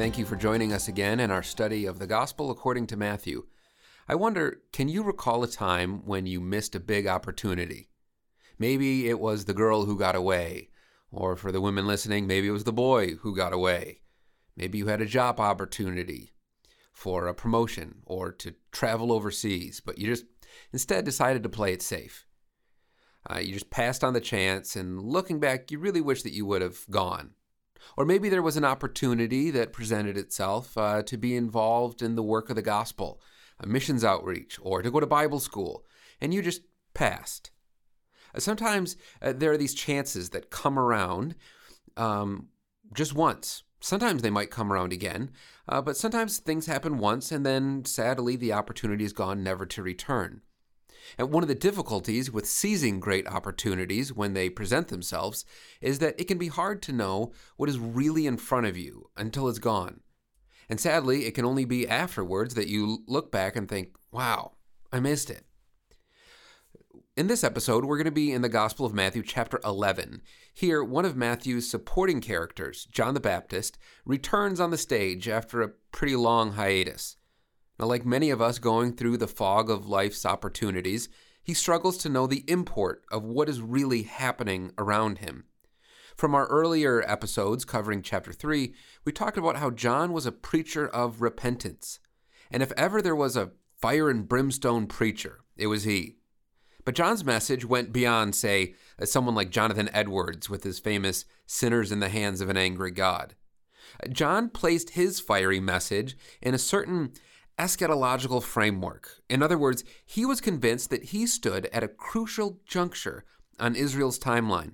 Thank you for joining us again in our study of the Gospel according to Matthew. I wonder, can you recall a time when you missed a big opportunity? Maybe it was the girl who got away, or for the women listening, maybe it was the boy who got away. Maybe you had a job opportunity for a promotion or to travel overseas, but you just instead decided to play it safe. Uh, you just passed on the chance, and looking back, you really wish that you would have gone. Or maybe there was an opportunity that presented itself uh, to be involved in the work of the gospel, a missions outreach, or to go to Bible school, and you just passed. Uh, sometimes uh, there are these chances that come around um, just once. Sometimes they might come around again, uh, but sometimes things happen once and then sadly the opportunity is gone never to return. And one of the difficulties with seizing great opportunities when they present themselves is that it can be hard to know what is really in front of you until it's gone. And sadly, it can only be afterwards that you look back and think, wow, I missed it. In this episode, we're going to be in the Gospel of Matthew, chapter 11. Here, one of Matthew's supporting characters, John the Baptist, returns on the stage after a pretty long hiatus. Now, like many of us going through the fog of life's opportunities, he struggles to know the import of what is really happening around him. From our earlier episodes covering chapter 3, we talked about how John was a preacher of repentance. And if ever there was a fire and brimstone preacher, it was he. But John's message went beyond, say, uh, someone like Jonathan Edwards with his famous Sinners in the Hands of an Angry God. Uh, John placed his fiery message in a certain eschatological framework. In other words, he was convinced that he stood at a crucial juncture on Israel's timeline.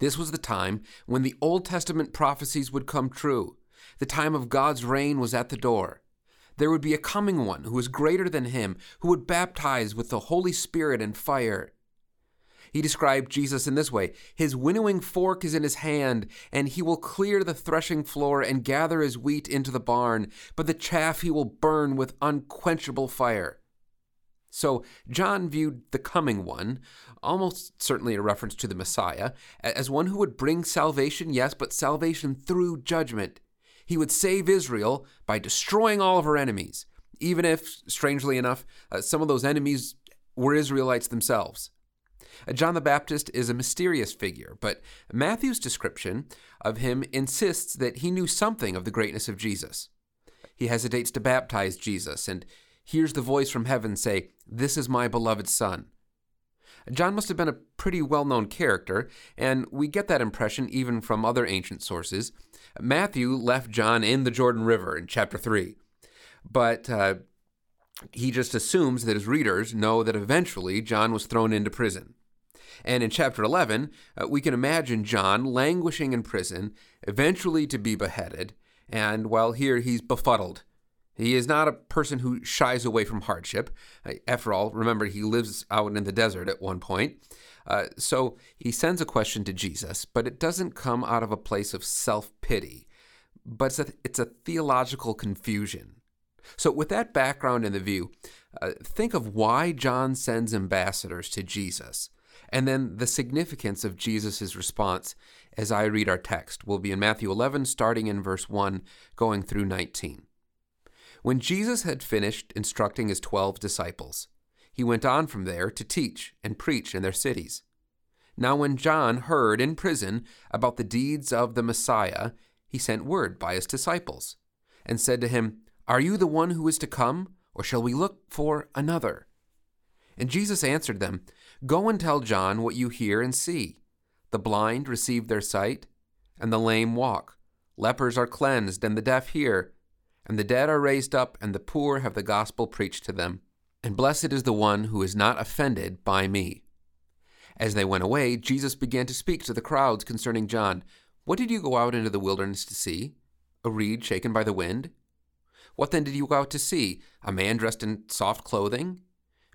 This was the time when the Old Testament prophecies would come true. The time of God's reign was at the door. There would be a coming one who was greater than him, who would baptize with the Holy Spirit and fire. He described Jesus in this way His winnowing fork is in his hand, and he will clear the threshing floor and gather his wheat into the barn, but the chaff he will burn with unquenchable fire. So, John viewed the coming one, almost certainly a reference to the Messiah, as one who would bring salvation, yes, but salvation through judgment. He would save Israel by destroying all of her enemies, even if, strangely enough, uh, some of those enemies were Israelites themselves. John the Baptist is a mysterious figure, but Matthew's description of him insists that he knew something of the greatness of Jesus. He hesitates to baptize Jesus and hears the voice from heaven say, This is my beloved Son. John must have been a pretty well known character, and we get that impression even from other ancient sources. Matthew left John in the Jordan River in chapter 3, but uh, he just assumes that his readers know that eventually John was thrown into prison. And in chapter 11, uh, we can imagine John languishing in prison, eventually to be beheaded, and while here he's befuddled. He is not a person who shies away from hardship. Uh, after all, remember, he lives out in the desert at one point. Uh, so he sends a question to Jesus, but it doesn't come out of a place of self pity, but it's a, it's a theological confusion. So, with that background in the view, uh, think of why John sends ambassadors to Jesus and then the significance of Jesus' response as I read our text will be in Matthew 11, starting in verse 1, going through 19. When Jesus had finished instructing his twelve disciples, he went on from there to teach and preach in their cities. Now, when John heard in prison about the deeds of the Messiah, he sent word by his disciples and said to him, Are you the one who is to come, or shall we look for another? And Jesus answered them, Go and tell John what you hear and see. The blind receive their sight, and the lame walk. Lepers are cleansed, and the deaf hear. And the dead are raised up, and the poor have the gospel preached to them. And blessed is the one who is not offended by me. As they went away, Jesus began to speak to the crowds concerning John. What did you go out into the wilderness to see? A reed shaken by the wind? What then did you go out to see? A man dressed in soft clothing?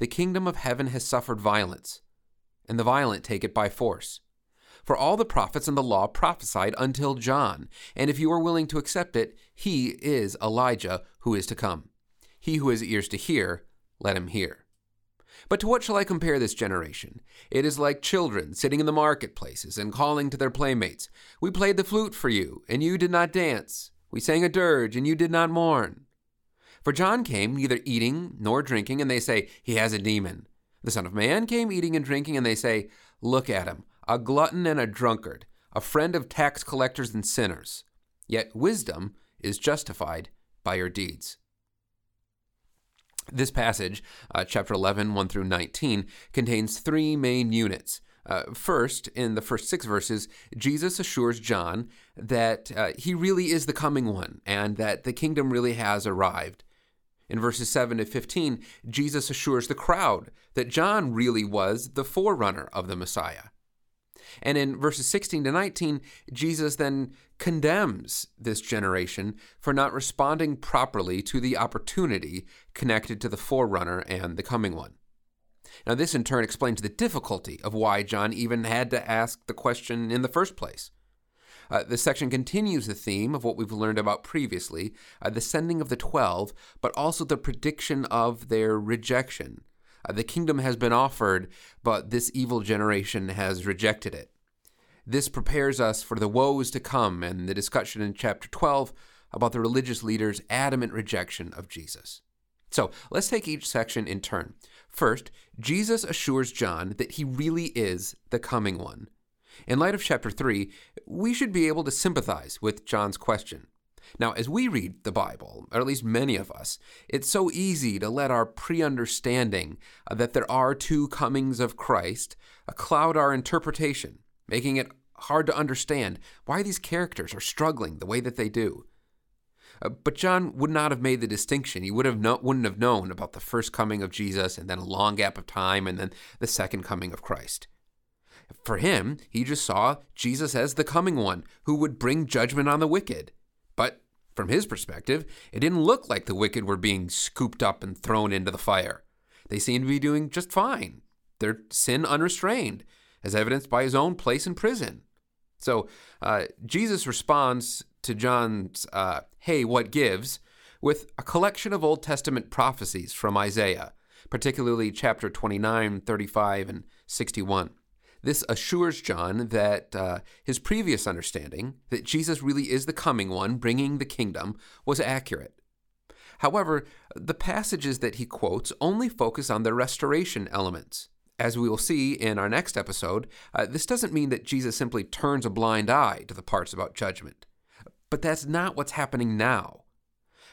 the kingdom of heaven has suffered violence, and the violent take it by force. For all the prophets and the law prophesied until John, and if you are willing to accept it, he is Elijah who is to come. He who has ears to hear, let him hear. But to what shall I compare this generation? It is like children sitting in the marketplaces and calling to their playmates, We played the flute for you, and you did not dance. We sang a dirge, and you did not mourn. For John came neither eating nor drinking, and they say, He has a demon. The Son of Man came eating and drinking, and they say, Look at him, a glutton and a drunkard, a friend of tax collectors and sinners. Yet wisdom is justified by your deeds. This passage, uh, chapter 11, 1 through 19, contains three main units. Uh, first, in the first six verses, Jesus assures John that uh, he really is the coming one and that the kingdom really has arrived. In verses 7 to 15, Jesus assures the crowd that John really was the forerunner of the Messiah. And in verses 16 to 19, Jesus then condemns this generation for not responding properly to the opportunity connected to the forerunner and the coming one. Now, this in turn explains the difficulty of why John even had to ask the question in the first place. Uh, this section continues the theme of what we've learned about previously uh, the sending of the twelve, but also the prediction of their rejection. Uh, the kingdom has been offered, but this evil generation has rejected it. This prepares us for the woes to come and the discussion in chapter 12 about the religious leaders' adamant rejection of Jesus. So let's take each section in turn. First, Jesus assures John that he really is the coming one. In light of chapter 3, we should be able to sympathize with John's question. Now, as we read the Bible, or at least many of us, it's so easy to let our pre understanding that there are two comings of Christ cloud our interpretation, making it hard to understand why these characters are struggling the way that they do. Uh, but John would not have made the distinction. He would have no, wouldn't have known about the first coming of Jesus and then a long gap of time and then the second coming of Christ. For him, he just saw Jesus as the coming one who would bring judgment on the wicked. But from his perspective, it didn't look like the wicked were being scooped up and thrown into the fire. They seemed to be doing just fine, their sin unrestrained, as evidenced by his own place in prison. So uh, Jesus responds to John's, uh, hey, what gives, with a collection of Old Testament prophecies from Isaiah, particularly chapter 29, 35, and 61. This assures John that uh, his previous understanding, that Jesus really is the coming one bringing the kingdom, was accurate. However, the passages that he quotes only focus on the restoration elements. As we will see in our next episode, uh, this doesn't mean that Jesus simply turns a blind eye to the parts about judgment. But that's not what's happening now.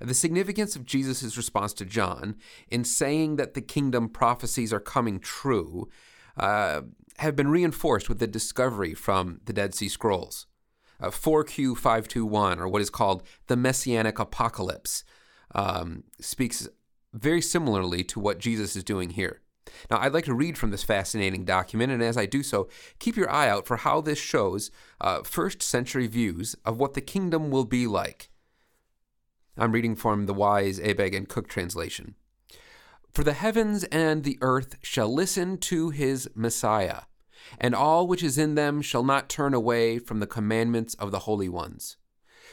The significance of Jesus' response to John in saying that the kingdom prophecies are coming true uh, have been reinforced with the discovery from the Dead Sea Scrolls. Uh, 4Q521, or what is called the Messianic Apocalypse, um, speaks very similarly to what Jesus is doing here. Now, I'd like to read from this fascinating document, and as I do so, keep your eye out for how this shows uh, first century views of what the kingdom will be like. I'm reading from the Wise, Abegg, and Cook translation. For the heavens and the earth shall listen to his Messiah, and all which is in them shall not turn away from the commandments of the holy ones.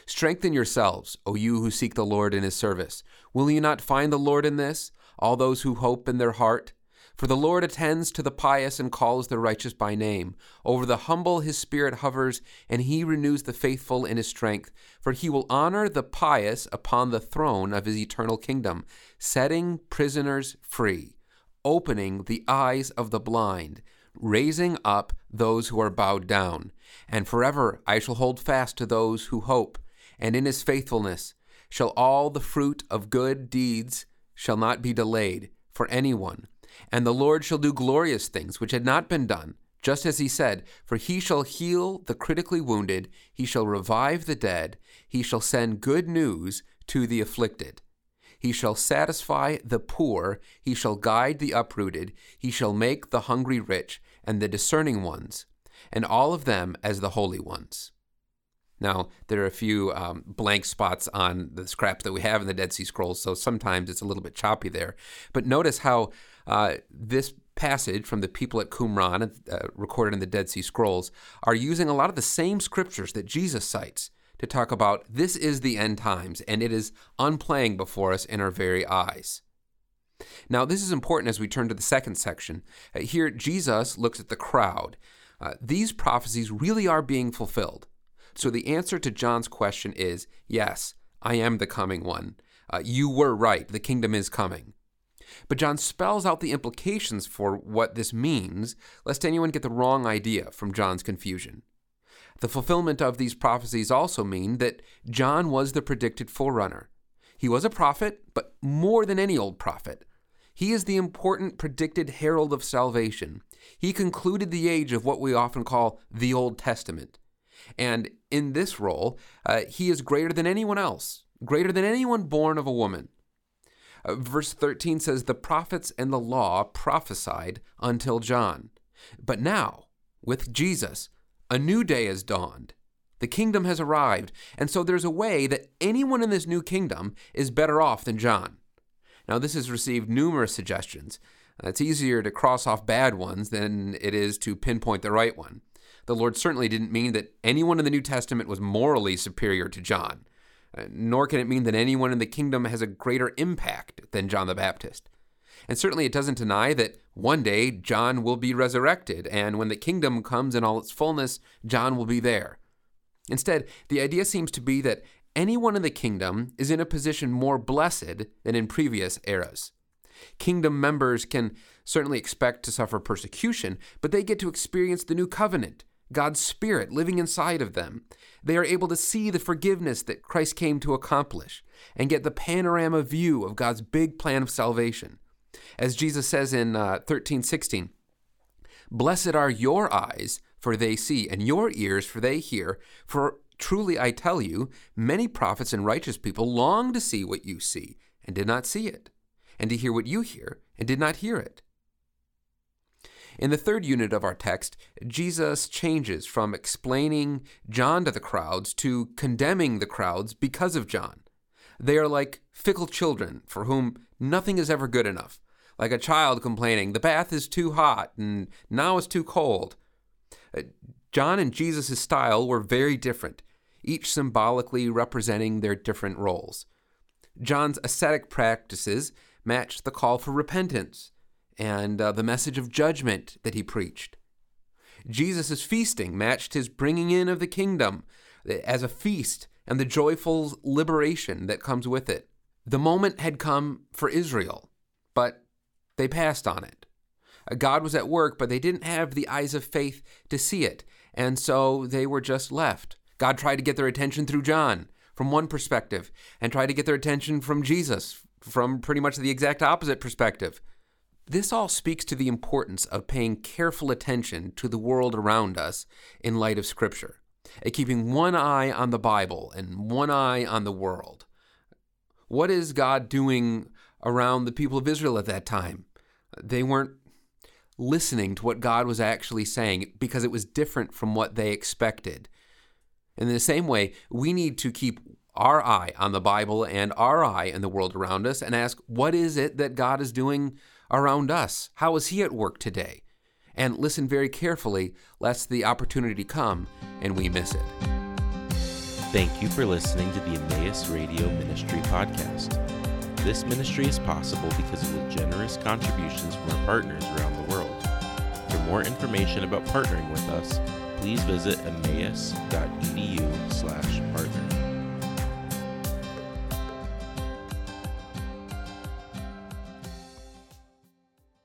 Strengthen yourselves, O you who seek the Lord in his service. Will you not find the Lord in this, all those who hope in their heart? For the Lord attends to the pious and calls the righteous by name. Over the humble his spirit hovers, and he renews the faithful in his strength. For he will honor the pious upon the throne of his eternal kingdom, setting prisoners free, opening the eyes of the blind, raising up those who are bowed down. And forever I shall hold fast to those who hope, and in his faithfulness shall all the fruit of good deeds shall not be delayed for anyone. And the Lord shall do glorious things which had not been done, just as he said, For he shall heal the critically wounded, he shall revive the dead, he shall send good news to the afflicted. He shall satisfy the poor, he shall guide the uprooted, he shall make the hungry rich, and the discerning ones, and all of them as the holy ones. Now, there are a few um, blank spots on the scraps that we have in the Dead Sea Scrolls, so sometimes it's a little bit choppy there. But notice how uh, this passage from the people at Qumran, uh, recorded in the Dead Sea Scrolls, are using a lot of the same scriptures that Jesus cites to talk about this is the end times, and it is unplaying before us in our very eyes. Now, this is important as we turn to the second section. Uh, here, Jesus looks at the crowd. Uh, these prophecies really are being fulfilled. So, the answer to John's question is yes, I am the coming one. Uh, you were right, the kingdom is coming. But John spells out the implications for what this means, lest anyone get the wrong idea from John's confusion. The fulfillment of these prophecies also mean that John was the predicted forerunner. He was a prophet, but more than any old prophet. He is the important predicted herald of salvation. He concluded the age of what we often call the Old Testament. And in this role, uh, he is greater than anyone else, greater than anyone born of a woman. Uh, verse 13 says, The prophets and the law prophesied until John. But now, with Jesus, a new day has dawned. The kingdom has arrived, and so there's a way that anyone in this new kingdom is better off than John. Now, this has received numerous suggestions. It's easier to cross off bad ones than it is to pinpoint the right one. The Lord certainly didn't mean that anyone in the New Testament was morally superior to John, uh, Uh, nor can it mean that anyone in the kingdom has a greater impact than John the Baptist. And certainly it doesn't deny that one day John will be resurrected, and when the kingdom comes in all its fullness, John will be there. Instead, the idea seems to be that anyone in the kingdom is in a position more blessed than in previous eras. Kingdom members can certainly expect to suffer persecution, but they get to experience the new covenant, God's Spirit living inside of them. They are able to see the forgiveness that Christ came to accomplish and get the panorama view of God's big plan of salvation. As Jesus says in uh, 13, 16, Blessed are your eyes, for they see, and your ears, for they hear. For truly I tell you, many prophets and righteous people long to see what you see, and did not see it, and to hear what you hear, and did not hear it. In the third unit of our text, Jesus changes from explaining John to the crowds to condemning the crowds because of John. They are like fickle children for whom nothing is ever good enough, like a child complaining, the bath is too hot and now it's too cold. Uh, John and Jesus' style were very different, each symbolically representing their different roles. John's ascetic practices matched the call for repentance and uh, the message of judgment that he preached. Jesus' feasting matched his bringing in of the kingdom uh, as a feast and the joyful liberation that comes with it. The moment had come for Israel, but they passed on it. Uh, God was at work, but they didn't have the eyes of faith to see it, and so they were just left. God tried to get their attention through John from one perspective, and tried to get their attention from Jesus from pretty much the exact opposite perspective. This all speaks to the importance of paying careful attention to the world around us in light of Scripture, at keeping one eye on the Bible and one eye on the world. What is God doing around the people of Israel at that time? They weren't listening to what God was actually saying because it was different from what they expected. In the same way, we need to keep our eye on the Bible and our eye in the world around us and ask, what is it that God is doing around us? How is He at work today? And listen very carefully, lest the opportunity come and we miss it. Thank you for listening to the Emmaus Radio Ministry podcast. This ministry is possible because of the generous contributions from our partners around the world. For more information about partnering with us, please visit emmaus.edu slash partner.